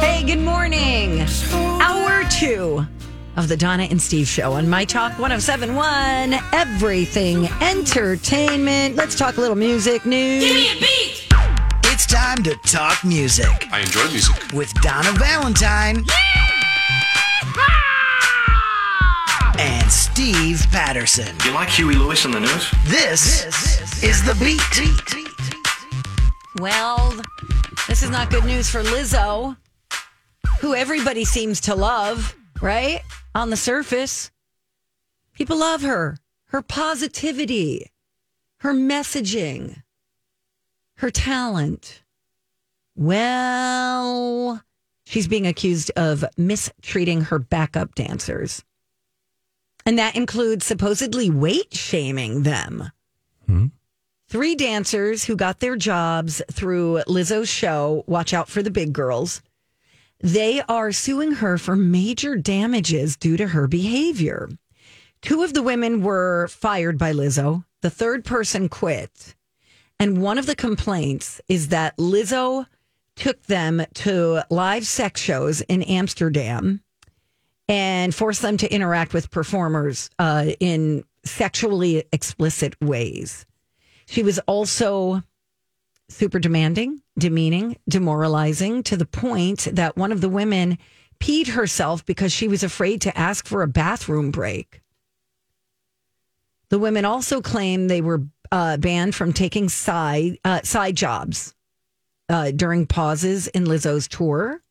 Hey, good morning. Hour two of the Donna and Steve show on My Talk 1071. Everything entertainment. Let's talk a little music news. Give me a beat. It's time to talk music I enjoy music. with Donna Valentine and Steve Patterson. You like Huey Lewis on the news? This, is the beat. Well, this is not good news for Lizzo, who everybody seems to love, right? On the surface, people love her, her positivity, her messaging, her talent. Well, she's being accused of mistreating her backup dancers. And that includes supposedly weight shaming them. Hmm? Three dancers who got their jobs through Lizzo's show, Watch Out for the Big Girls, they are suing her for major damages due to her behavior. Two of the women were fired by Lizzo, the third person quit. And one of the complaints is that Lizzo took them to live sex shows in Amsterdam and forced them to interact with performers uh, in sexually explicit ways. She was also super demanding, demeaning, demoralizing to the point that one of the women peed herself because she was afraid to ask for a bathroom break. The women also claim they were uh, banned from taking side uh, side jobs uh, during pauses in Lizzo's tour.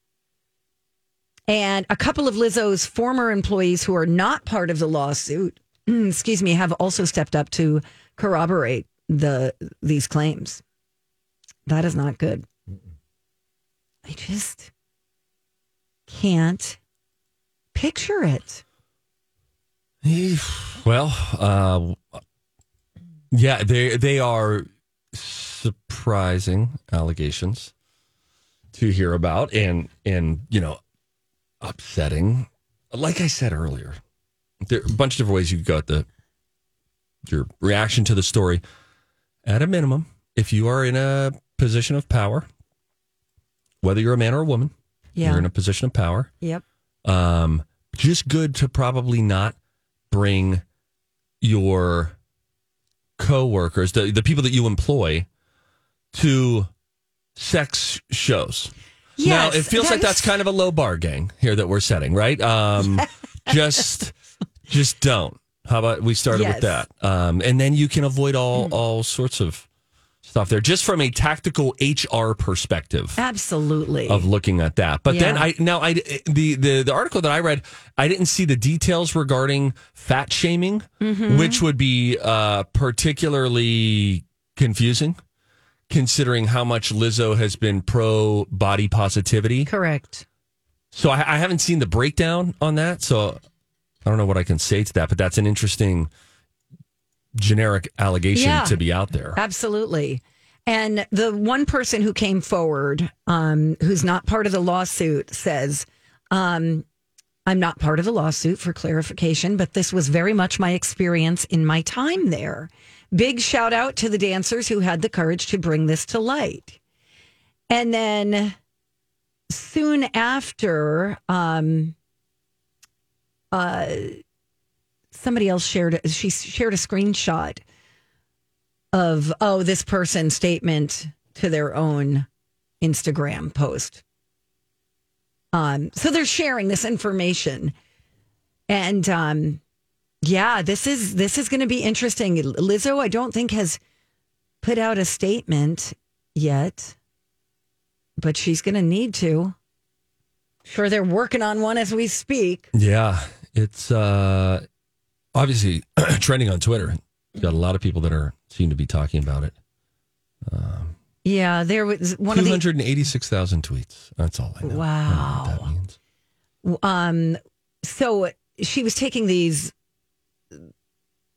And a couple of Lizzo's former employees who are not part of the lawsuit, excuse me, have also stepped up to corroborate the these claims. That is not good. I just can't picture it. Well, uh, yeah, they they are surprising allegations to hear about, and and you know, upsetting. Like I said earlier, there are a bunch of different ways you could go the your reaction to the story. At a minimum, if you are in a position of power, whether you're a man or a woman, Yeah. you're in a position of power. Yep. Um, just good to probably not bring your coworkers, the the people that you employ, to sex shows. now it feels that like that's kind of a low bar gang here that we're setting, right? Um, just just don't. How about we started Yes. with that, um, and then you can avoid all all sorts of stuff there, just from a tactical HR perspective Absolutely. of looking at that. But then I now I the, the the article that I read, I didn't see the details regarding fat shaming, Mm-hmm. which would be uh, particularly confusing, considering how much Lizzo has been pro body positivity. Correct. So I, I haven't seen the breakdown on that. So I don't know what I can say to that. But that's an interesting generic allegation Yeah. to be out there. Absolutely. And the one person who came forward, um, who's not part of the lawsuit, says, um, I'm not part of the lawsuit for clarification, but this was very much my experience in my time there. Big shout out to the dancers who had the courage to bring this to light. And then soon after, um, uh, somebody else shared, she shared a screenshot of oh this person's statement to their own Instagram post. Um, so they're sharing this information, and um, yeah, this is this is going to be interesting. Lizzo, I don't think has put out a statement yet, but she's going to need to. Sure, they're working on one as we speak. Yeah, it's uh, obviously trending on Twitter. You've got a lot of people that are seem to be talking about it. Yeah, there was one of Two the hundred and eighty-six thousand tweets. That's all I know. I know what that means. um so she was taking these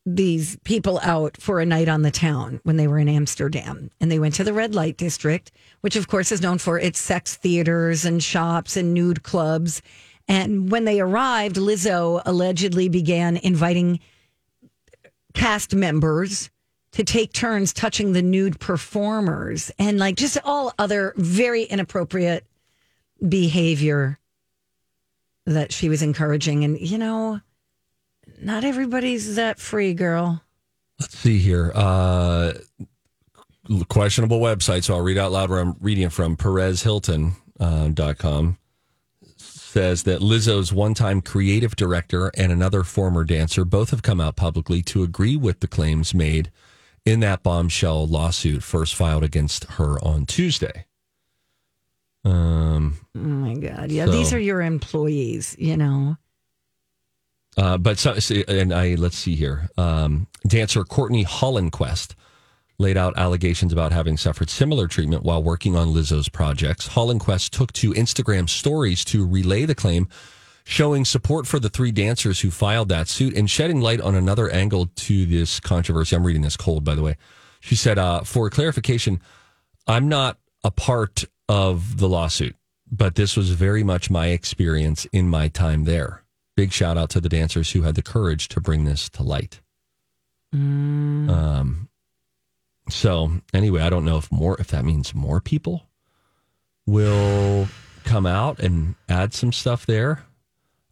these people out for a night on the town when they were in Amsterdam and they went to the red light district which of course is known for its sex theaters and shops and nude clubs and when they arrived Lizzo allegedly began inviting cast members to take turns touching the nude performers and like just all other very inappropriate behavior that she was encouraging. And, you know, not everybody's that free, girl. Let's see here. Uh, questionable website. So I'll read out loud where I'm reading it from. PerezHilton.com uh, dot com says that Lizzo's one time creative director and another former dancer both have come out publicly to agree with the claims made in that bombshell lawsuit first filed against her on Tuesday. Um, Oh my God. Yeah, So- these are your employees, you know. Uh, but so, and I let's see here. Um, dancer Courtney Hollinquest laid out allegations about having suffered similar treatment while working on Lizzo's projects. Hollinquest took to Instagram stories to relay the claim, showing support for the three dancers who filed that suit and shedding light on another angle to this controversy. I'm reading this cold, by the way. She said, uh, "For clarification, I'm not a part of the lawsuit, but this was very much my experience in my time there. Big shout out to the dancers who had the courage to bring this to light. Um, so anyway, I don't know if more if that means more people will come out and add some stuff there.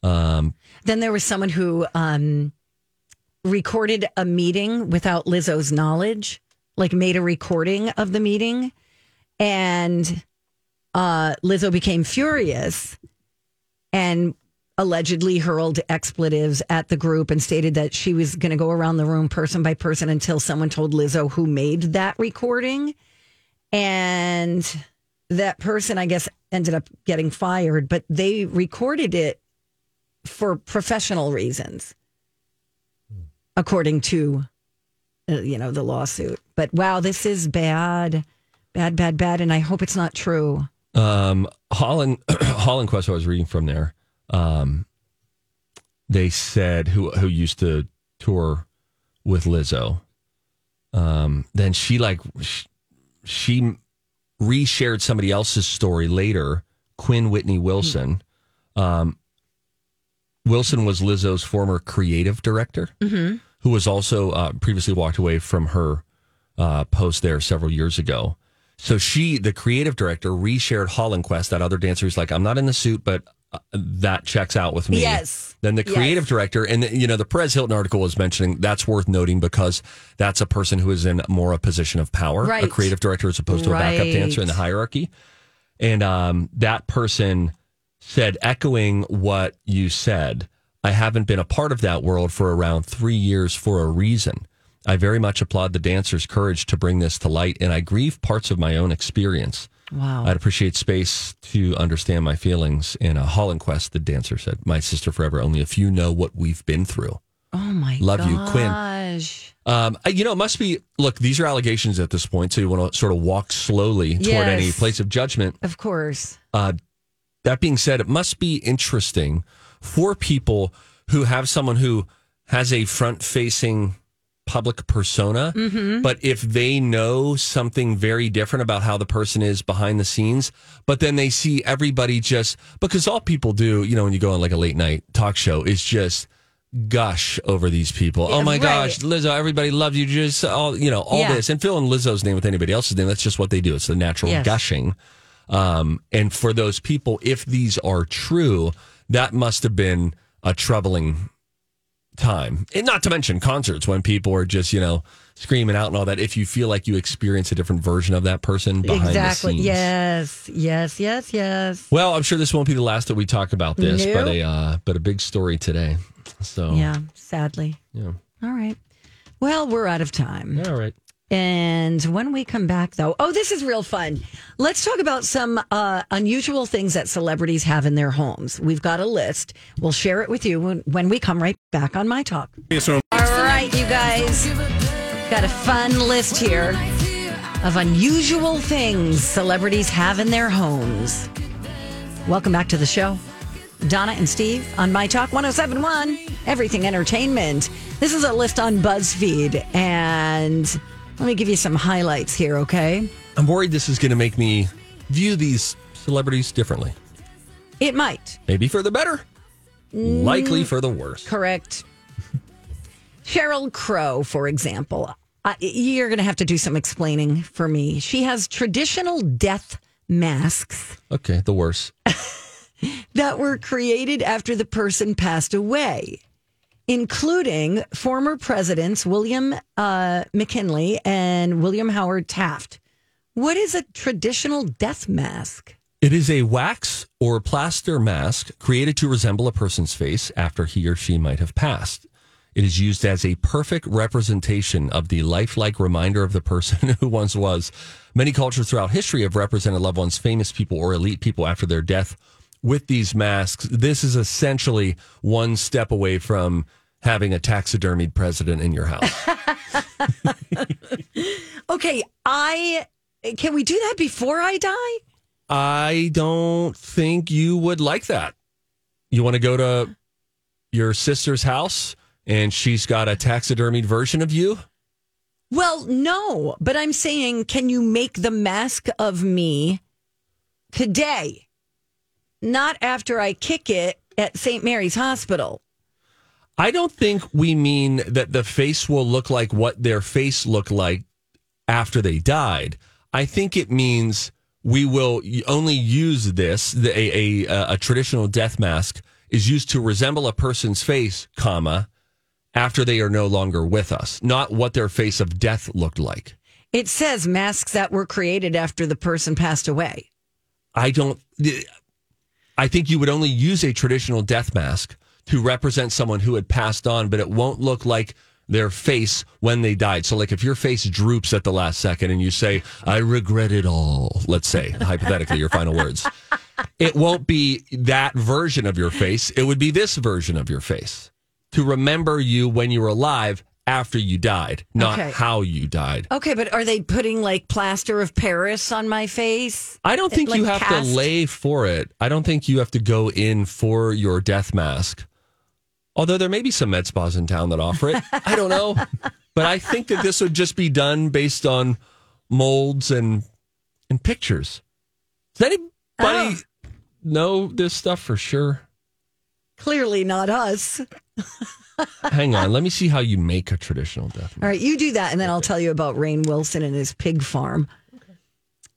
Um, Then there was someone who um, recorded a meeting without Lizzo's knowledge, like made a recording of the meeting. And uh, Lizzo became furious and allegedly hurled expletives at the group and stated that she was going to go around the room person by person until someone told Lizzo who made that recording. And that person, I guess, ended up getting fired, but they recorded it for professional reasons, according to uh, you know the lawsuit. But wow, this is bad, bad, bad, bad, and I hope it's not true. Um, Holland Holland Quest, I was reading from there. Um, they said who who used to tour with Lizzo. Um, then she like sh- she reshared somebody else's story later. Quinn Whitney Wilson. Um, Wilson was Lizzo's former creative director, who was also uh, previously walked away from her uh, post there several years ago. So she, the creative director, reshared Hollinquest, that other dancer who's like, I'm not in the suit, but that checks out with me. Yes. Then the Yes. creative director, and you know, the Perez Hilton article was mentioning that's worth noting because that's a person who is in more a position of power, a creative director as opposed to a backup dancer in the hierarchy. And um, that person said, echoing what you said, I haven't been a part of that world for around three years for a reason. I very much applaud the dancers' courage to bring this to light, and I grieve parts of my own experience. Wow. I'd appreciate space to understand my feelings. In a Hollinquest, the dancer said, My sister forever, only a few know what we've been through. oh my Love you, Quinn. Um, you know, it must be, look, these are allegations at this point, so you want to sort of walk slowly toward Yes. any place of judgment. Of course. Uh, that being said, it must be interesting for people who have someone who has a front facing public persona, but if they know something very different about how the person is behind the scenes, but then they see everybody just because all people do, you know, when you go on like a late night talk show is just gush over these people. oh my right. gosh, Lizzo, everybody loves you. Just all, you know, all Yeah. this and fill in Lizzo's name with anybody else's name. That's just what they do. It's the natural Yes. gushing. Um, and for those people, if these are true, that must have been a troubling time. And not to mention concerts when people are just, you know, screaming out and all that. If you feel like you experience a different version of that person behind exactly. the scenes. Yes. Yes. Yes. Yes. Well, I'm sure this won't be the last that we talk about this, Nope. but a uh, but a big story today. So Yeah. Sadly. yeah. All right. Well, we're out of time. All right. And when we come back, though, oh, this is real fun. Let's talk about some uh, unusual things that celebrities have in their homes. We've got a list. We'll share it with you when, when we come right back on My Talk. All right, you guys. Got a fun list here of unusual things celebrities have in their homes. Welcome back to the show. Donna and Steve on My Talk 1071, Everything Entertainment. This is a list on BuzzFeed, and let me give you some highlights here, okay? I'm worried this is going to make me view these celebrities differently. It might. Maybe for the better, likely for the worse. Correct. Sheryl Crow, for example, uh, you're going to have to do some explaining for me. She has traditional death masks Okay, the worse. that were created after the person passed away, including former presidents William uh, McKinley and William Howard Taft. What is a traditional death mask? It is a wax or plaster mask created to resemble a person's face after he or she might have passed. It is used as a perfect representation of the lifelike reminder of the person who once was. Many cultures throughout history have represented loved ones, famous people, or elite people after their death with these masks. This is essentially one step away from having a taxidermied president in your house. Okay, I can we do that before I die? I don't think you would like that. You want to go to your sister's house and she's got a taxidermied version of you? Well, no, but I'm saying, can you make the mask of me today? Not after I kick it at St. Mary's Hospital. I don't think we mean that the face will look like what their face looked like after they died. I think it means we will only use this, the, a, a, a traditional death mask is used to resemble a person's face, comma, after they are no longer with us, not what their face of death looked like. It says masks that were created after the person passed away. I don't. I think you would only use a traditional death mask to represent someone who had passed on, but it won't look like their face when they died. So, like if your face droops at the last second and you say, I regret it all, let's say, hypothetically, your final words, it won't be that version of your face. It would be this version of your face to remember you when you were alive after you died, not Okay. how you died. Okay, but are they putting like plaster of Paris on my face? I don't think Like you have cast? to lay for it. I don't think you have to go in for your death mask. Although there may be some med spas in town that offer it. I don't know. But I think that this would just be done based on molds and and pictures. Does anybody Oh. know this stuff for sure? Clearly not us. Hang on, let me see how you make a traditional death. All right, you do that, and then I'll tell you about Rainn Wilson and his pig farm.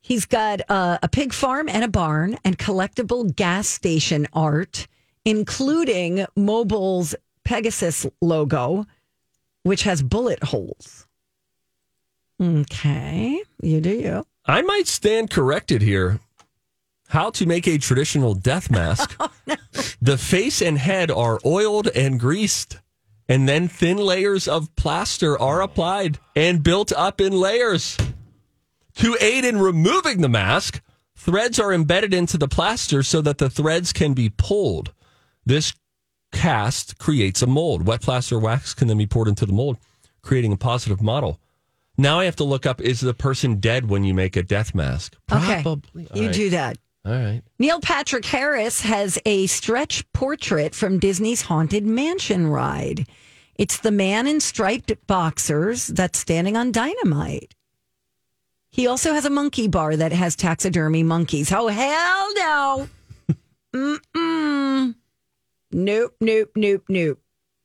He's got uh, a pig farm and a barn and collectible gas station art, including Mobil's Pegasus logo, which has bullet holes. Okay, you do you. I might stand corrected here. How to make a traditional death mask. Oh, the face and head are oiled and greased, and then thin layers of plaster are applied and built up in layers. To aid in removing the mask, threads are embedded into the plaster so that the threads can be pulled. This cast creates a mold. Wet plaster wax can then be poured into the mold, creating a positive model. Now I have to look up is the person dead when you make a death mask? Okay, Probably. You right. do that. All right. Neil Patrick Harris has a stretch portrait from Disney's Haunted Mansion ride. It's the man in striped boxers that's standing on dynamite. He also has a monkey bar that has taxidermy monkeys. Oh, hell no. Mm-mm. Nope, nope, nope, nope.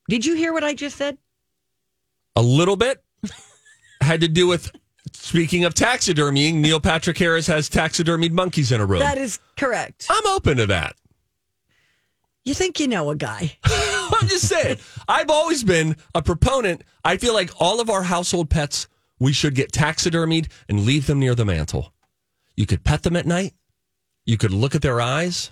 Did you hear what I just said? A little bit had to do with speaking of taxidermying. Neil Patrick Harris has taxidermied monkeys in a room. That is correct. I'm open to that. You think you know a guy. I'm just saying. I've always been a proponent. I feel like all of our household pets, we should get taxidermied and leave them near the mantle. You could pet them at night. You could look at their eyes.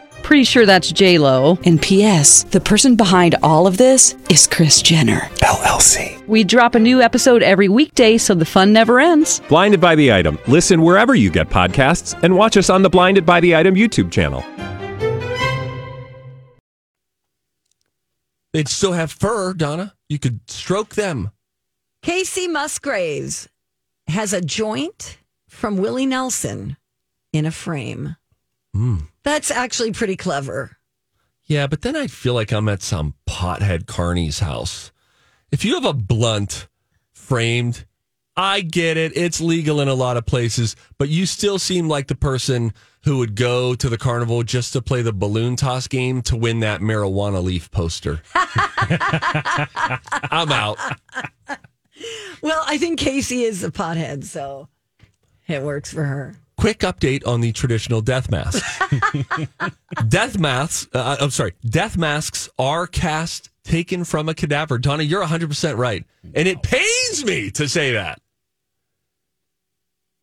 Pretty sure that's J Lo. And P.S. The person behind all of this is Kris Jenner LLC. We drop a new episode every weekday, so the fun never ends. Blinded by the item. Listen wherever you get podcasts, and watch us on the Blinded by the Item YouTube channel. They'd still have fur, Donna. You could stroke them. Kacey Musgraves has a joint from Willie Nelson in a frame. Hmm. That's actually pretty clever. Yeah, but then I feel like I'm at some pothead Carney's house. If you have a blunt framed, I get it. It's legal in a lot of places, but you still seem like the person who would go to the carnival just to play the balloon toss game to win that marijuana leaf poster. I'm out. Well, I think Kacey is a pothead, so it works for her. Quick update on the traditional death mask. death masks, uh, I'm sorry, death masks are cast taken from a cadaver. Donna, you're 100% right. And it pains me to say that.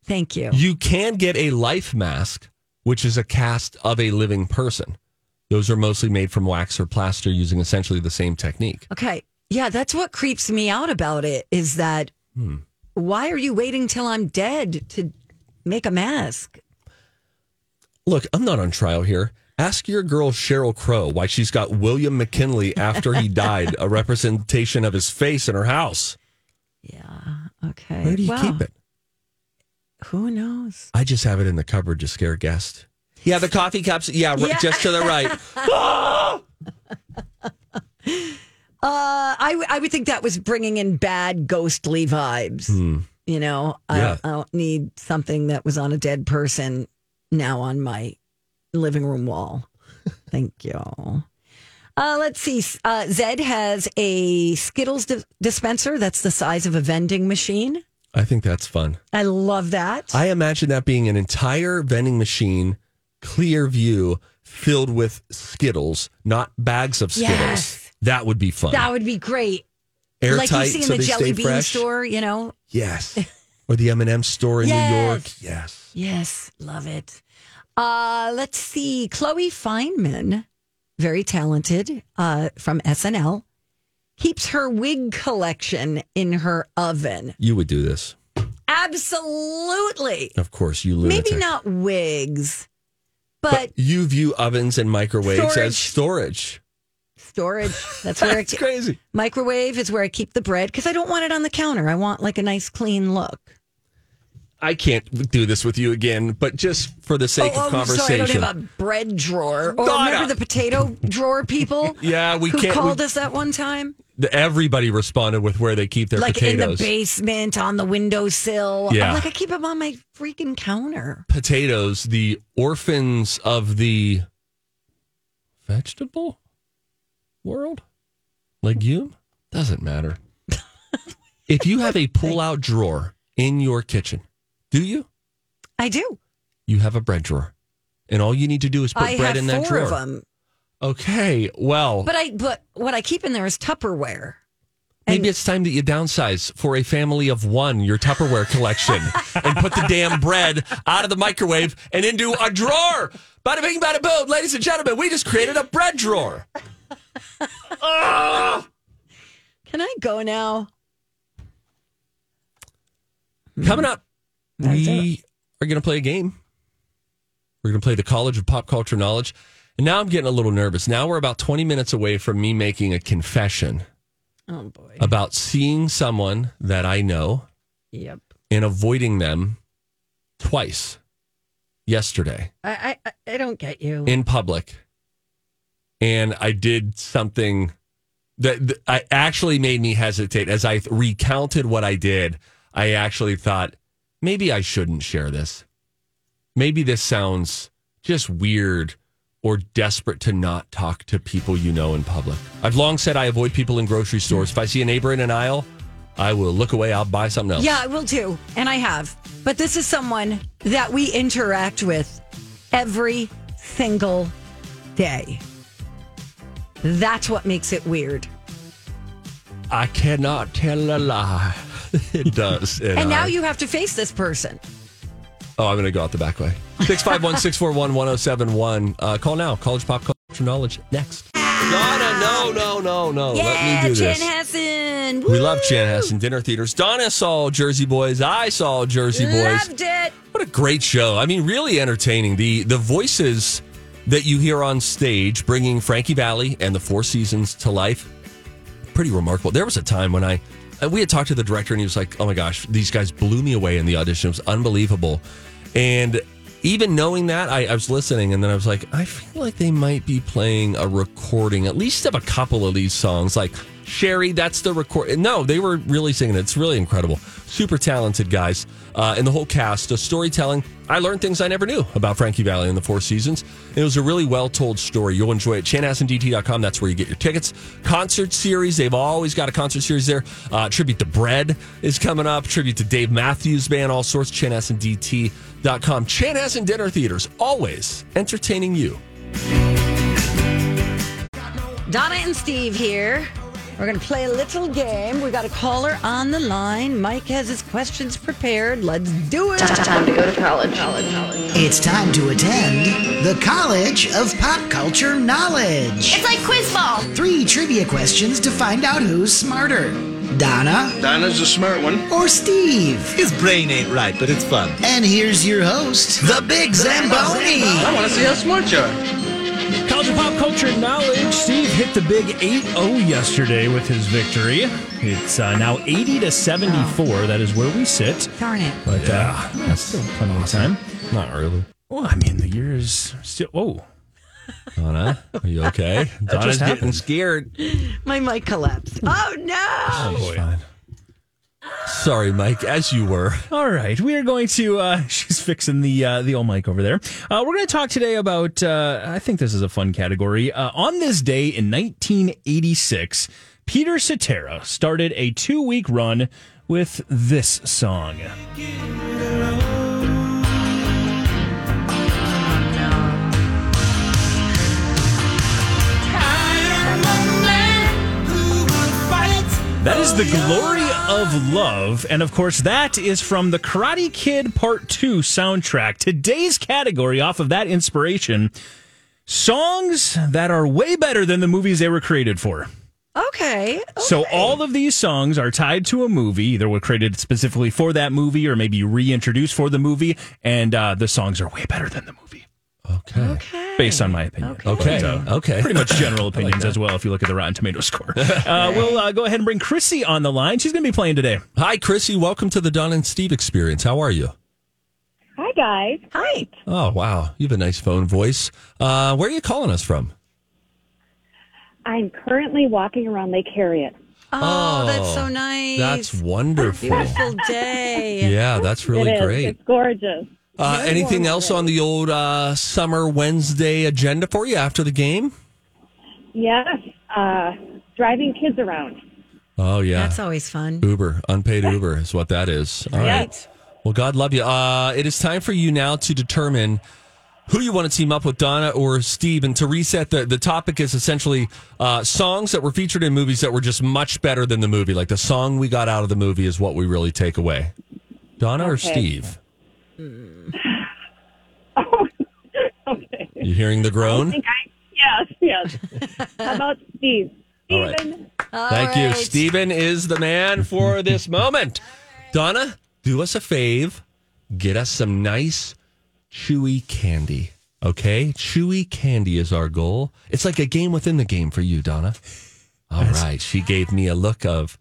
Thank you. You can get a life mask, which is a cast of a living person. Those are mostly made from wax or plaster using essentially the same technique. Okay. Yeah, that's what creeps me out about it is that why are you waiting till I'm dead to make a mask? Look, I'm not on trial here. Ask your girl Sheryl Crow why she's got William McKinley after he died, a representation of his face in her house. Yeah. Okay. Where do you Well, keep it? Who knows? I just have it in the cupboard to scare guests. Yeah, the coffee cups. Yeah, r- Yeah. just to the right. Uh, I, w- I would think that was bringing in bad ghostly vibes. You know, I, Hmm. Yeah. don't, I don't need something that was on a dead person now on my living room wall. Thank you. Uh, let's see. Uh, Zedd has a Skittles di- dispenser that's the size of a vending machine. I think that's fun. I love that. I imagine that being an entire vending machine, clear view, filled with Skittles, not bags of Skittles. Yes. That would be fun. that would be great. Airtight, like you see in so the jelly bean fresh. store, you know? Yes. Or the M&M store in New York. Yes. Yes. Yes, love it. Uh, let's see. Chloe Fineman, very talented uh, from SNL, keeps her wig collection in her oven. You would do this. Absolutely. Of course, you lunatic. Maybe not wigs, But, but, you view ovens and microwaves as Storage. Storage. That's where it's crazy. microwave is where I keep the bread because I don't want it on the counter. I want like a nice clean look. I can't do this with you again, but just for the sake oh, of oh, I'm sorry, I don't have a bread drawer. Oh, or Donna. remember the potato drawer people? Yeah, we who can't- called we- us that one time? The- Everybody responded with where they keep their like potatoes. in the basement on the windowsill. Yeah. I'm like I keep them on my freaking counter. potatoes, the orphans of the vegetable world, legume, doesn't matter. if you have a pull-out drawer in your kitchen, do you? I do. You have a bread drawer, and all you need to do is put I bread in that drawer. of them. Okay, well, But I but what I keep in there is Tupperware. maybe it's time that you downsize for a family of one your Tupperware collection and put the damn bread out of the microwave and into a drawer. Bada bing, bada boom, ladies and gentlemen, we just created a bread drawer. Ah! Can I go now? Coming up, we are going to play a game. We're going to play the College of Pop Culture Knowledge. And now I'm getting a little nervous. Now we're about 20 minutes away from me making a confession Oh boy. about seeing someone that I know Yep. and avoiding them twice yesterday I I, I don't get you. in public. And I did something that, that I actually made me hesitate as I recounted what I did. I actually thought maybe I shouldn't share this. Maybe this sounds just weird or desperate to not talk to people you know in public. I've long said I avoid people in grocery stores. If I see a neighbor in an aisle, I will look away. I'll buy something else. Yeah, I will too. And I have. But this is someone that we interact with every single day. That's what makes it weird. I cannot tell a lie. it does. And now I- you have to face this person. Oh, I'm going to go out the back way. 651 641 1071. Uh, Call now. College Pop Culture Knowledge next. Donna, no, no, no, no. Let me do this. Chanhassen. We love Chanhassen Dinner Theaters. Donna saw Jersey Boys. I saw Jersey Boys. Loved it. What a great show. I mean, really entertaining. The the voices that you hear on stage bringing Frankie Valli and the Four Seasons to life, pretty remarkable. There was a time when I uh, we had talked to the director and he was like, "Oh my gosh, these guys blew me away in the audition. It was unbelievable." And even knowing that, I, I was listening and then I was like, I feel like they might be playing a recording, at least of a couple of these songs. Like Sherry, that's the record. No, they were really singing. It's really incredible. Super talented guys. Uh, and the whole cast, the storytelling. I learned things I never knew about Frankie Valli and the Four Seasons. It was a really well told story. You'll enjoy it. ChanhassenDT.com, that's where you get your tickets. Concert series, they've always got a concert series there. Uh, tribute to Bread is coming up. Tribute to Dave Matthews Band, all sorts. ChanhassenDT.com. Chanhassen Dinner Theaters, always entertaining you. Donna and Steve here. We're going to play a little game. We got a caller on the line. Mike has his questions prepared. Let's do it. It's Time to go to college. It's time to attend the College of Pop Culture Knowledge. It's like quiz ball. Three trivia questions to find out who's smarter Donna Dinah's a smart one. or Steve. His brain ain't right, but it's fun. And here's your host, the Big Zamboni. I want to see how smart you are. College of Pop Culture Knowledge. Steve hit the big 8-0 yesterday with his victory. It's uh, now 80 to 74. That is where we sit. Darn it. But uh, that's still plenty of time. Not really. Well, I mean, the year is still. Whoa. Donna, are you okay? Donna's just getting happened. scared. My mic collapsed. Oh, no. Oh, boy. Sorry, Mike, as you were. All right, we are going to. Uh, she's fixing the uh, the old mic over there. Uh, we're going to talk today about. Uh, I think this is a fun category. Uh, on this day in 1986, Peter Cetera started a two week run with this song. That is the glory of love, and of course, that is from the Karate Kid Part Two soundtrack. Today's category, off of that inspiration, songs that are way better than the movies they were created for. Okay. So all of these songs are tied to a movie, either were created specifically for that movie or maybe reintroduced for the movie, and uh, the songs are way better than the movie. Okay. Based on my opinion. Okay. But, uh, Okay. Pretty much general opinions as well if you look at the Rotten Tomato score. Uh, we'll uh, go ahead and bring Chrissy on the line. She's going to be playing today. Hi, Chrissy. Welcome to the Don and Steve experience. How are you? Hi, guys. Hi. Oh, wow. You have a nice phone voice. Uh, where are you calling us from? I'm currently walking around Lake Harriet. Oh, that's Oh, so nice. That's wonderful. Beautiful day. Yeah, that's really it is. great. It's gorgeous. Uh, anything else on the old uh, summer Wednesday agenda for you after the game? Yes. Uh, driving kids around. Oh, yeah. That's always fun. Uber, unpaid Uber is what that is. All right. Right. Well, God love you. Uh, it is time for you now to determine who you want to team up with, Donna or Steve. And to reset, the, the topic is essentially uh, songs that were featured in movies that were just much better than the movie. Like the song we got out of the movie is what we really take away. Donna or Okay. Steve? okay. You hearing the I groan? think I, yes, yes. How about Steve? All right. Steven. Thank you. Steven is the man for this moment. Donna, do us a fave. Get us some nice, chewy candy. Okay? Chewy candy is our goal. It's like a game within the game for you, Donna. All right. She gave me a look of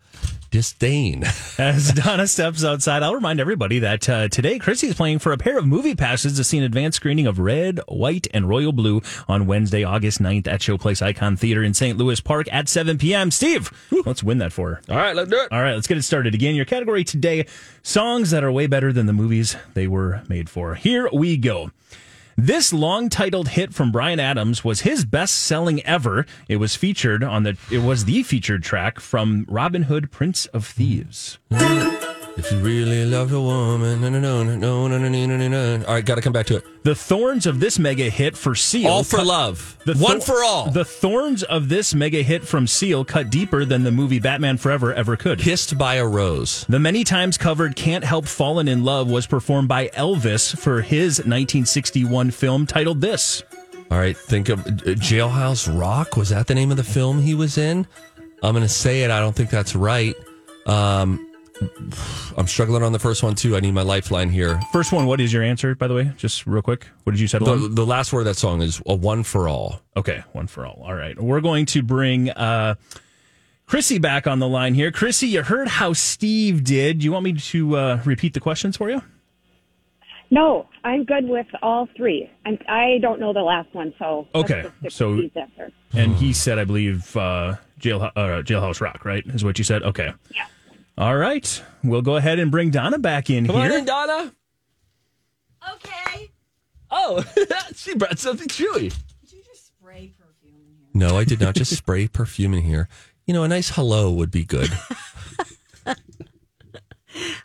disdain. As Donna steps outside, I'll remind everybody that uh, today Chrissy is playing for a pair of movie passes to see an advanced screening of Red, White, and Royal Blue on Wednesday, August 9th at Showplace Icon Theater in St. Louis Park at 7 p.m. Steve, let's win that for her. All right, let's do it. All right, let's get it started. Again, your category today songs that are way better than the movies they were made for. Here we go. This long titled hit from Bryan Adams was his best selling ever. It was featured on the it was the featured track from Robin Hood Prince of Thieves. If you really love a woman, no, no, no, no, no, no, no, no, no, no. All right, got to come back to it. The thorns of this mega hit for Seal. All for cut- love. The One thor- for all. The thorns of this mega hit from Seal cut deeper than the movie Batman Forever ever could. Kissed by a rose. The many times covered Can't Help Fallen in Love was performed by Elvis for his 1961 film titled This. All right, think of uh, Jailhouse Rock. Was that the name of the film he was in? I'm going to say it. I don't think that's right. Um, I'm struggling on the first one too. I need my lifeline here. First one, what is your answer, by the way? Just real quick. What did you settle The, on? the last word of that song is a one for all. Okay, one for all. All right. We're going to bring uh, Chrissy back on the line here. Chrissy, you heard how Steve did. Do you want me to uh, repeat the questions for you? No, I'm good with all three. I'm, I don't know the last one, so Okay, so- with Steve's answer. And he said, I believe, uh, jail, uh, Jailhouse Rock, right? Is what you said? Okay. Yeah. All right. We'll go ahead and bring Donna back in Come here. on in, Donna. Okay. Oh, she brought something chewy. Did you just spray perfume in here? No, I did not just spray perfume in here. You know, a nice hello would be good.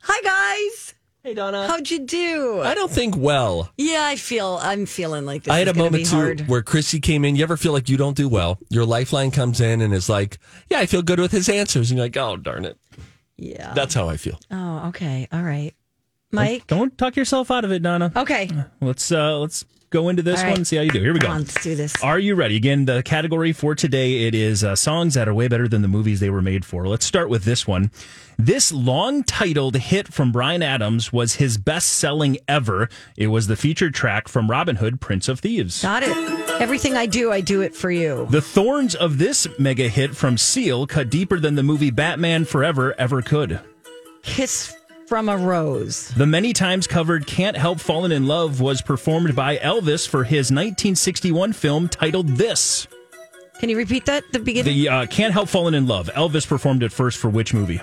Hi guys. Hey Donna. How'd you do? I don't think well. yeah, I feel I'm feeling like this I had is a gonna moment be too hard. where Chrissy came in. You ever feel like you don't do well? Your lifeline comes in and is like, "Yeah, I feel good with his answers," and you're like, "Oh, darn it." Yeah. That's how I feel. oh, okay. All right. Mike. Don't talk yourself out of it, Donna. Okay. Let's uh, let's go into this All one and see how you do. Here we go. let's do this. Are you ready? Again, the category for today it is uh, songs that are way better than the movies they were made for. Let's start with this one. This long-titled hit from Bryan Adams was his best-selling ever. It was the featured track from Robin Hood, Prince of Thieves. Got it. Everything I do, I do it for you. The thorns of this mega hit from Seal cut deeper than the movie Batman Forever ever could. Kiss from a rose. The many times covered Can't Help Falling in Love was performed by Elvis for his 1961 film titled This. Can you repeat that? The beginning. The uh, Can't Help Falling in Love. Elvis performed it first for which movie?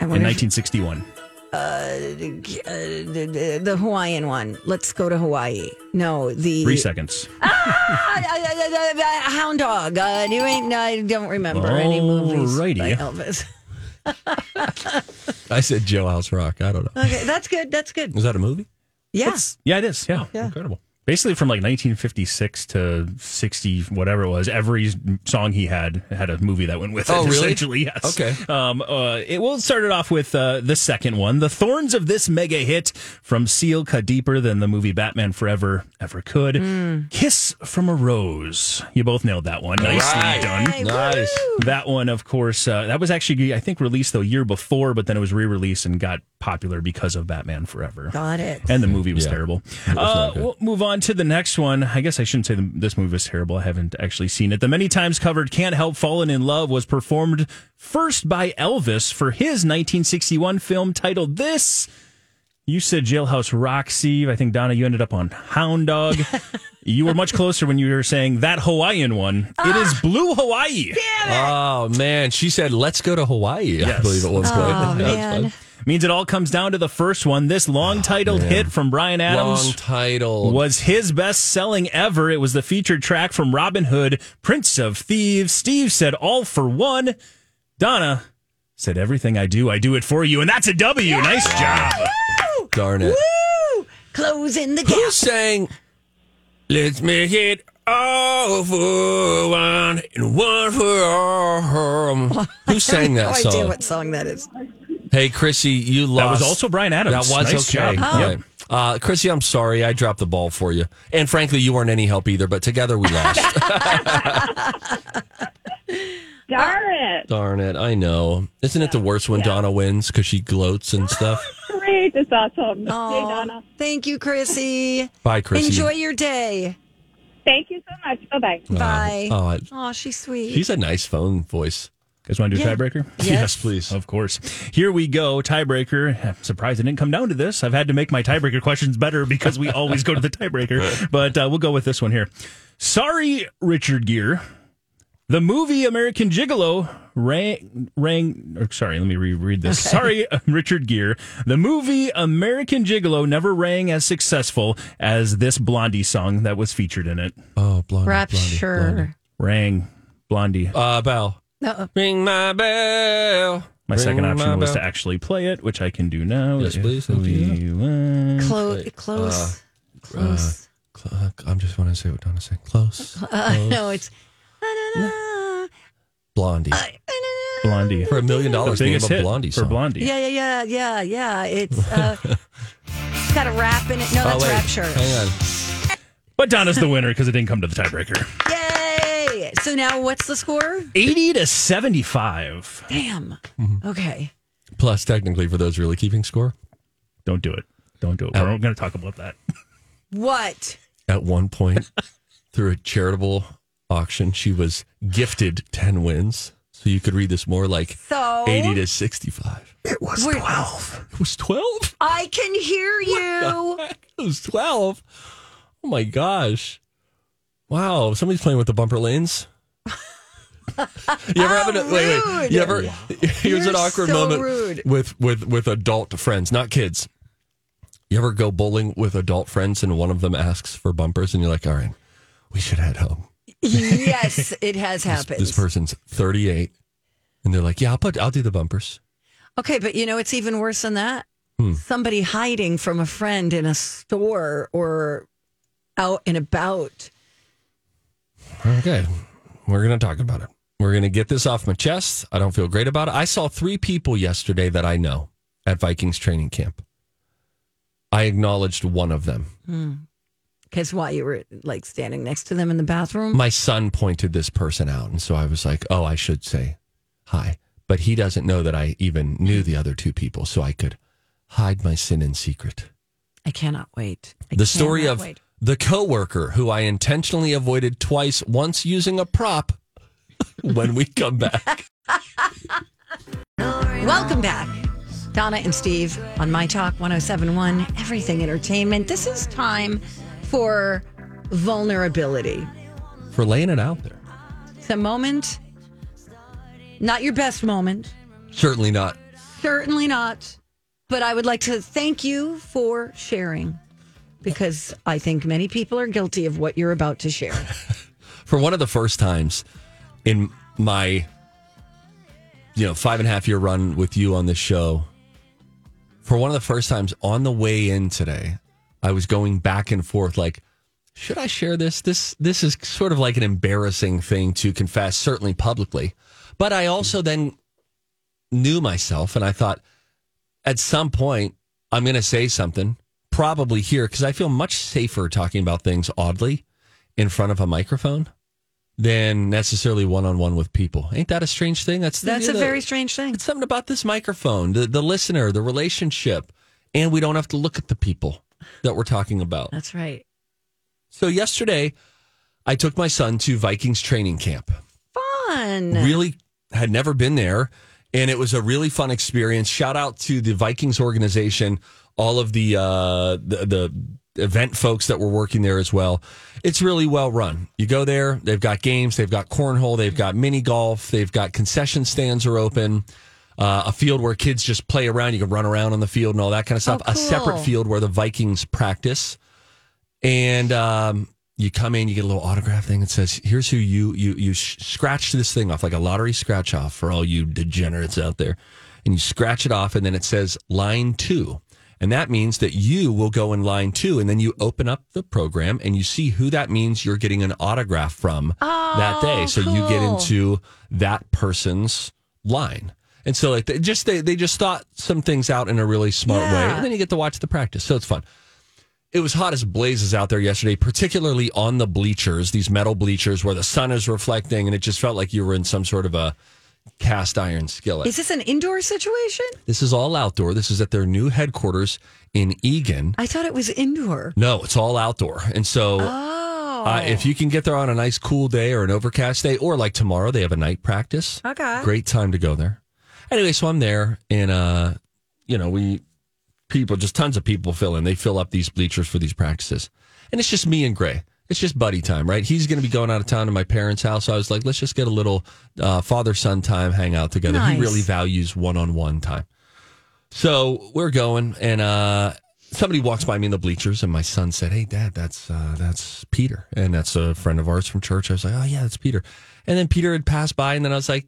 In wonder if- 1961. uh, the, the Hawaiian one. Let's go to Hawaii. No, the Three seconds. Ah, Hound Dog. Uh, you ain't. I don't remember any movies by Elvis. I said Jailhouse Rock. I don't know. Okay, that's good. That's good. Is that a movie? Yes. Yeah, it is. Yeah. Yeah. Incredible. Basically, from like 1956 to 60, whatever it was, every song he had had a movie that went with it. Oh, really? Essentially, yes. Okay. Um, uh, it will start it off with uh, the second one. The thorns of this mega hit from Seal cut deeper than the movie Batman Forever ever could. Hmm. Kiss from a Rose. You both nailed that one. Nicely Right. done. Nice. That one, of course, uh, that was actually, I think, released the year before, but then it was re released and got popular because of Batman Forever. Got it. And the movie was Yeah. terrible. was Uh, we'll move on to the next one. I guess I shouldn't say the, this movie was terrible. I haven't actually seen it. The many times covered Can't Help Falling in Love was performed first by Elvis for his 1961 film titled This. You said Jailhouse Rock, Steve. I think, Donna, you ended up on Hound Dog. you were much closer when you were saying that Hawaiian one. It is ah. Blue Hawaii. Oh man, she said, "Let's go to Hawaii." I Yes. believe at one point. Oh That was man. Fun. Means it all comes down to the first one. This long ah, titled hit from Bryan Adams. Long title. was his best selling ever. It was the featured track from Robin Hood, Prince of Thieves. Steve said all for one. Donna said everything I do, I do it for you. And that's a W. Nice job. Darn it. Woo! Closing the gap. Who gap. sang Let's make it all for one and one for all? Who sang that song? no that idea what song that is. Hey, Chrissy, you lost. That was also Bryan Adams. That was Nice okay. job. All Yep. Uh, Chrissy, I'm sorry. I dropped the ball for you. And frankly, you weren't any help either, but together we lost. Darn it. Darn it. I know. Isn't it the worst when Donna wins because she gloats and stuff? Great. That's awesome. Hey, Oh, Donna. thank you, Chrissy. Bye, Chrissy. Enjoy your day. Thank you so much. Bye-bye. Bye. Oh, I- Oh, she's sweet. she's a nice phone voice. Guys want to do a Yeah. tiebreaker? Yes. please. Of course. Here we go. Tiebreaker. I'm surprised it didn't come down to this. I've had to make my tiebreaker questions better because we always go to the tiebreaker. But uh, we'll go with this one here. Sorry, Richard Gere. The movie American Gigolo rang, rang or sorry, let me reread this. Sorry, Richard Gere. The movie American Gigolo never rang as successful as this Blondie song that was featured in it. Oh, Blondie. Rapture. Blondie, Rang, Blondie. Blondie. Uh, bell. No. Ring my bell. My second option my was to actually play it, which I can do now. Yes, If please. Thank you. we want- Close. Close. close. Cl- uh, I'm just want to say what Donna said. Close. Uh, no, it's. Blondie. Blondie. For a million dollars, name biggest a hit Blondie for. Blondie. Yeah, yeah, yeah, yeah, yeah. It's uh, it's got a rap in it. No, Oh, that's wait. Rapture. Hang on. But Donna's the winner because it didn't come to the tiebreaker. Yay! So now what's the score? 80 to 75. Damn. Mm-hmm. Okay. Plus, technically, for those really keeping score, Don't do it. Don't do it. We're going to talk about that. What? at one point, through a charitable auction, she was gifted 10 wins. So you could read this more like So 80 to 65. It was 12. It was 12? I can hear you. It was 12. Oh my gosh. Wow. Somebody's playing with the bumper lanes. you ever have an, wait, wait. rude. You ever, here's You're an awkward so moment rude. with, with, with adult friends, not kids. You ever go bowling with adult friends and one of them asks for bumpers and you're like, all right, we should head home. yes, it has happened. This person's 38 and they're like, yeah, I'll put, I'll do the bumpers. Okay, but you know it's even worse than that. Hmm. Somebody hiding from a friend in a store or out and about. Okay. We're going to talk about it. We're going to get this off my chest. I don't feel great about it. I saw three people yesterday that I know at Vikings training camp. I acknowledged one of them. Hmm. Because why you were like standing next to them in the bathroom? My son pointed this person out. And so I was like, oh, I should say hi. But he doesn't know that I even knew the other two people. So I could hide my sin in secret. I cannot wait. I the story of wait. The coworker who I intentionally avoided twice, once using a prop when we come back. Welcome back. Donna and Steve on My Talk 1071, Everything Entertainment. This is time for vulnerability. For laying it out there. It's a moment, not your best moment, Certainly not. certainly not, but I would like to thank you for sharing because I think many people are guilty of what you're about to share. for one of the first times in my you know five and a half year run with you on this show for one of the first times on the way in today i was going back and forth like should i share this? This this is sort of like an embarrassing thing to confess certainly publicly. But i also then knew myself and i thought at some point i'm going to say something probably here because i feel much safer talking about things oddly in front of a microphone than necessarily one on one with people. Ain't that a strange thing? That's the- That's a very strange thing. It's something about this microphone, the the listener, the relationship, and we don't have to look at the people that we're talking about. That's right. So yesterday, I took my son to Vikings training camp. Fun. Really had never been there, and it was a really fun experience. Shout out to the Vikings organization, all of the uh, the, the event folks that were working there as well. It's really well run. You go there, they've got games, they've got cornhole, they've got mini golf, they've got concession stands are open. Uh, a field where kids just play around. You can run around on the field and all that kind of stuff. Oh, A separate field where the Vikings practice and um, you come in, you get a little autograph thing that says, "Here's who you you you scratch this thing off like a lottery scratch off for all you degenerates out there," and you scratch it off, and then it says line two, and that means that you will go in line too. and then you open up the program and you see who that means you're getting an autograph from that oh, day, so you get into that person's line. And so, like, they just they, they just thought some things out in a really smart way, and then you get to watch the practice, so it's fun it was hot as blazes out there yesterday, particularly on the bleachers, these metal bleachers where the sun is reflecting, and it just felt like you were in some sort of a cast iron skillet. Is this an indoor situation? this is all outdoor. This is at their new headquarters in Eagan. I thought it was indoor. No, it's all outdoor. And so Oh. uh, if you can get there on a nice cool day or an overcast day, or like tomorrow, they have a night practice. Okay. Great time to go there. Anyway, so I'm there, and uh, you know, we people, just tons of people fill in. They fill up these bleachers for these practices, and it's just me and Gray. It's just buddy time, right? He's going to be going out of town to my parents' house. So I was like, let's just get a little uh, father son time, hang out together. Nice. He really values one on one time. So we're going, and uh, somebody walks by me in the bleachers, and my son said, "Hey, Dad, that's uh, that's Peter, and that's a friend of ours from church." I was like, "Oh yeah, that's Peter." And then Peter had passed by, and then I was like,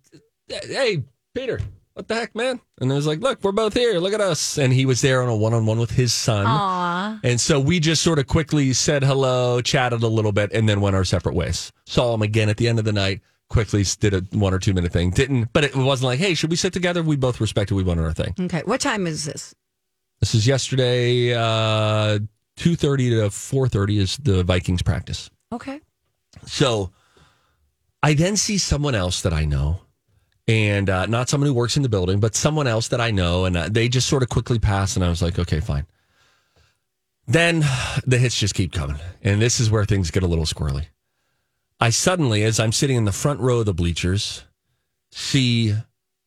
"Hey, Peter." What the heck, man? And I was like, look, we're both here. Look at us. And he was there on a one on one with his son. Aw. And so we just sort of quickly said hello, chatted a little bit, and then went our separate ways. Saw him again at the end of the night. Quickly did a one or two minute thing. Didn't, but it wasn't like, hey, should we sit together? We both respected. We went on our thing. Okay. What time is this? This is yesterday, uh, two thirty to four thirty is the Vikings practice. Okay. So I then see someone else that I know, and uh, not someone who works in the building, but someone else that I know, and uh, they just sort of quickly pass, and I was like, okay, fine. Then the hits just keep coming, and this is where things get a little squirrely. I suddenly, as I'm sitting in the front row of the bleachers, see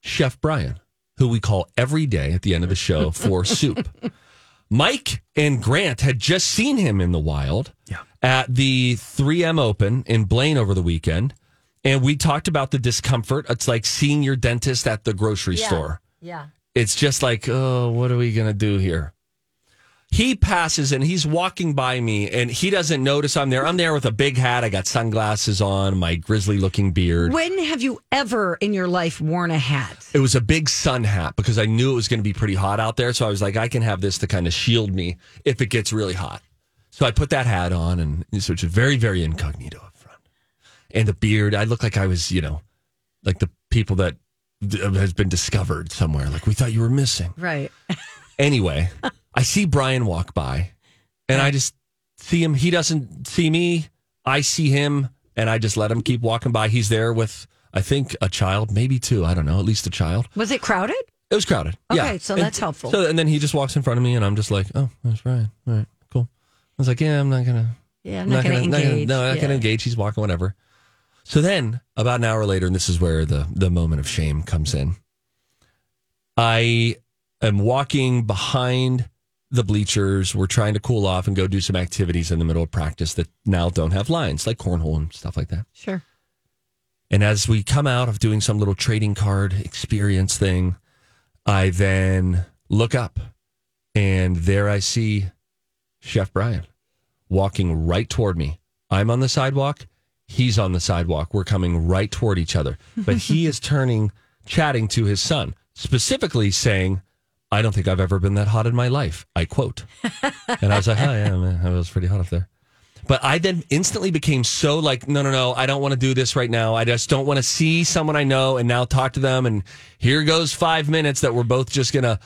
Chef Brian, who we call every day at the end of the show for soup. Mike and Grant had just seen him in the wild at the 3M Open in Blaine over the weekend. And we talked about the discomfort. It's like seeing your dentist at the grocery store. Yeah. It's just like, oh, what are we going to do here? He passes and he's walking by me and he doesn't notice I'm there. I'm there with a big hat. I got sunglasses on, my grizzly looking beard. When have you ever in your life worn a hat? It was a big sun hat because I knew it was going to be pretty hot out there. So I was like, I can have this to kind of shield me if it gets really hot. So I put that hat on and so it's very, very incognito. And the beard, I look like I was, you know, like the people that d- uh, has been discovered somewhere. Like we thought you were missing. Right. Anyway, I see Brian walk by and I just see him. He doesn't see me. I see him and I just let him keep walking by. He's there with, I think, a child, maybe two. I don't know, at least a child. Was it crowded? It was crowded. Okay, yeah. so And that's helpful. So, and then he just walks in front of me and I'm just like, oh, that's Brian. All right, cool. I was like, yeah, I'm not to. Yeah, I'm not, going to engage. no, I'm not going to engage. He's walking, whatever. So then, about an hour later, and this is where the the moment of shame comes in. I am walking behind the bleachers. We're trying to cool off and go do some activities in the middle of practice that now don't have lines, like cornhole and stuff like that. Sure. And as we come out of doing some little trading card experience thing, I then look up and there I see Chef Brian walking right toward me. I'm on the sidewalk. He's on the sidewalk. We're coming right toward each other. But he is turning, chatting to his son, specifically saying, I don't think I've ever been that hot in my life. I quote. And I was like, oh, yeah, man, it was pretty hot up there. But I then instantly became so like, no, no, no, I don't want to do this right now. I just don't want to see someone I know and now talk to them. And here goes five minutes that we're both just going to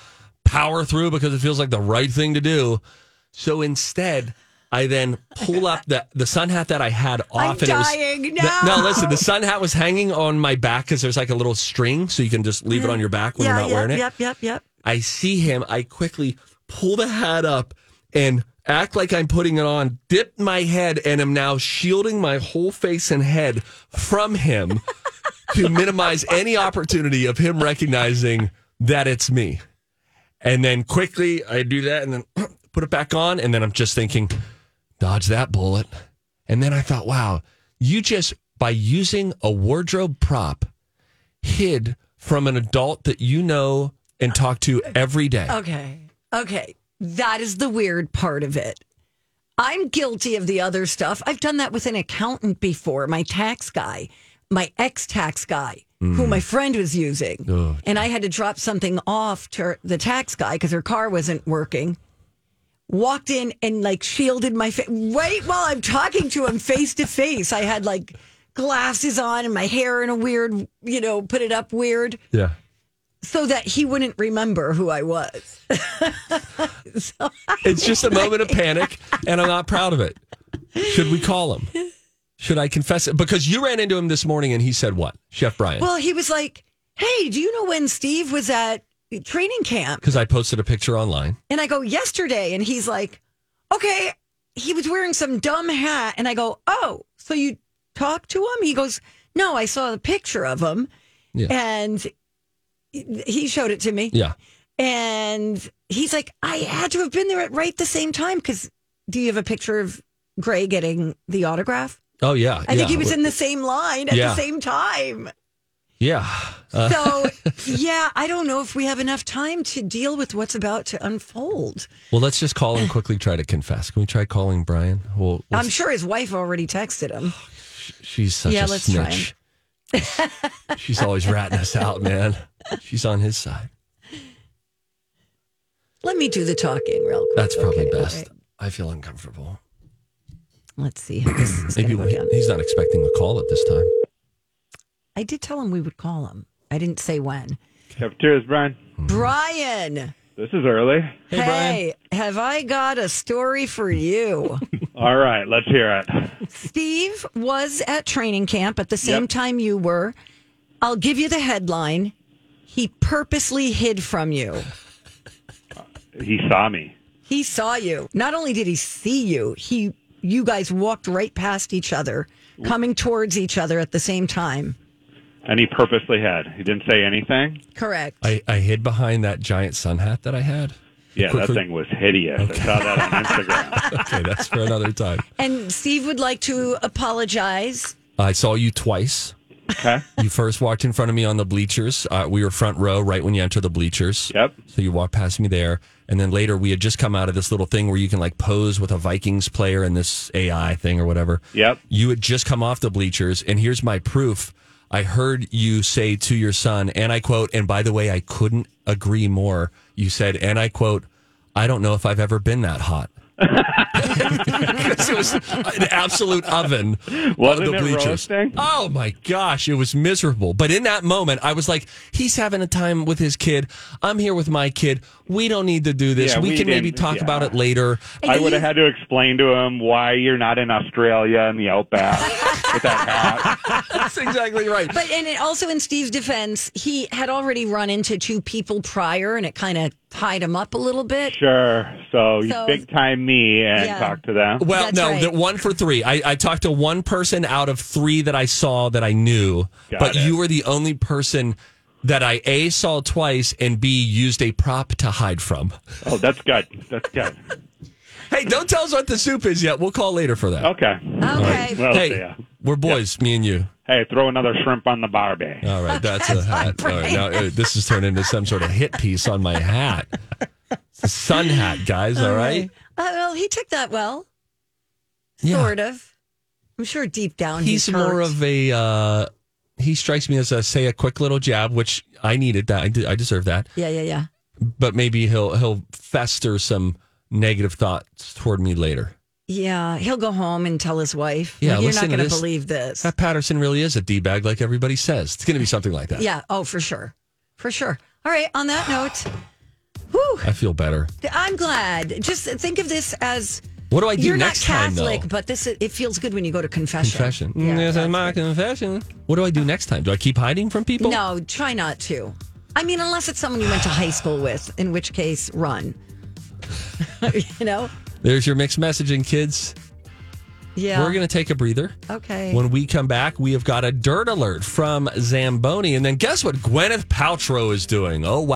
power through because it feels like the right thing to do. So instead, I then pull up the, the sun hat that I had off. I'm and it dying was, now. No, listen, the sun hat was hanging on my back because there's like a little string so you can just leave it on your back when yeah, you're not yep, wearing it. Yep, yep, yep. I see him. I quickly pull the hat up and act like I'm putting it on, dip my head, and am now shielding my whole face and head from him to minimize any opportunity of him recognizing that it's me. And then quickly I do that and then put it back on. And then I'm just thinking, dodge that bullet. And then I thought, wow, you just, by using a wardrobe prop, hid from an adult that you know and talk to every day. Okay. Okay. That is the weird part of it. I'm guilty of the other stuff. I've done that with an accountant before, my tax guy, my ex tax guy, who mm. my friend was using. Ugh. And I had to drop something off to her- the tax guy because her car wasn't working. Walked in and like shielded my face right while I'm talking to him face to face. I had like glasses on and my hair in a weird, you know, put it up weird Yeah. so that he wouldn't remember who I was. So- It's just a moment of panic, and I'm not proud of it. Should we call him? Should I confess it? Because you ran into him this morning and he said what? Chef Brian. well, he was like, "Hey, do you know when Steve was at training camp?" Because I posted a picture online. And I go, "Yesterday." And he's like, "Okay." He was wearing some dumb hat, and I go, "Oh, so you talked to him?" He goes, "No, I saw the picture of him." Yeah. And he showed it to me. Yeah. And he's like, I had to have been there at right the same time because do you have a picture of Gray getting the autograph? Oh yeah, I think he was in the same line at Yeah. the same time. Yeah. Uh, So, yeah, I don't know if we have enough time to deal with what's about to unfold. well, let's just call and quickly try to confess. Can we try calling Brian? Well, let's- I'm sure his wife already texted him. she's such Yeah, a let's try snitch. she's always ratting us out, man. She's on his side. Let me do the talking real quick. That's probably okay? best. Right. I feel uncomfortable. Let's see how this is Maybe going go down. he's not expecting a call at this time. I did tell him we would call him. I didn't say when. Cheers, Brian. Brian, This is early. hey, have I got a story for you? All right, let's hear it. Steve was at training camp at the same Yep. time you were. I'll give you the headline. He purposely hid from you. Uh, he saw me. He saw you. Not only did he see you, he you guys walked right past each other, coming towards each other at the same time. And he purposely had. He didn't say anything. Correct. I, I hid behind that giant sun hat that I had. Yeah, Quickly- that thing was hideous. I saw that on Instagram. okay, that's for another time. And Steve would like to apologize. I saw you twice. Okay. You first walked in front of me on the bleachers. Uh, we were front row right when you enter the bleachers. Yep. So you walked past me there. And then later we had just come out of this little thing where you can like pose with a Vikings player in this AI thing or whatever. Yep. You had just come off the bleachers. And here's my proof. I heard you say to your son, and I quote, and by the way, I couldn't agree more. You said, and I quote, I don't know if I've ever been that hot. 'Cause it was an absolute oven. Wasn't on the it bleachers. roasting? Oh my gosh, it was miserable. But in that moment, I was like, he's having a time with his kid. I'm here with my kid. We don't need to do this. Yeah, we, we can maybe talk yeah. about it later. I would have had to explain to him why you're not in Australia in the outback with that hat. That's exactly right. But and it also in Steve's defense, he had already run into two people prior, and it kind of tied him up a little bit. Sure. So, you So- big time me and Yeah. talk to them. Well, That's no, right. the one for three. I, I talked to one person out of three that I saw that I knew, Got but it. you were the only person that I a saw twice and b used a prop to hide from. Oh, that's good. That's good. Hey, don't tell us what the soup is yet. We'll call later for that. Okay. Okay. Well, hey, we're boys, me and you. Hey, throw another shrimp on the barbie. All right, that's a hat. All right, now uh, this has turned into some sort of hit piece on my hat. It's a sun hat, guys. All right. Uh, well, he took that well, Yeah. sort of. I'm sure deep down He's he's, more hurt. of a. Uh, he strikes me as a say a quick little jab, which I needed that. I, de- I deserve that. yeah, yeah, yeah. But maybe he'll he'll fester some negative thoughts toward me later. Yeah, he'll go home and tell his wife. Yeah, you're not going to believe this. That Patterson really is a d bag, like everybody says. It's going to be something like that. Yeah. Oh, for sure, for sure. All right. On that note, whew, I feel better. I'm glad. Just think of this as What do I do you're next not time, Catholic, though? but this it feels good when you go to confession. Confession. Mm, yeah, this is my confession. What do I do next time? Do I keep hiding from people? No, try not to. I mean, unless it's someone you went to high school with, in which case, run. you know? There's your mixed messaging, kids. Yeah. We're going to take a breather. Okay. When we come back, we have got a dirt alert from Zamboni. And then guess what Gwyneth Paltrow is doing? Oh, wow.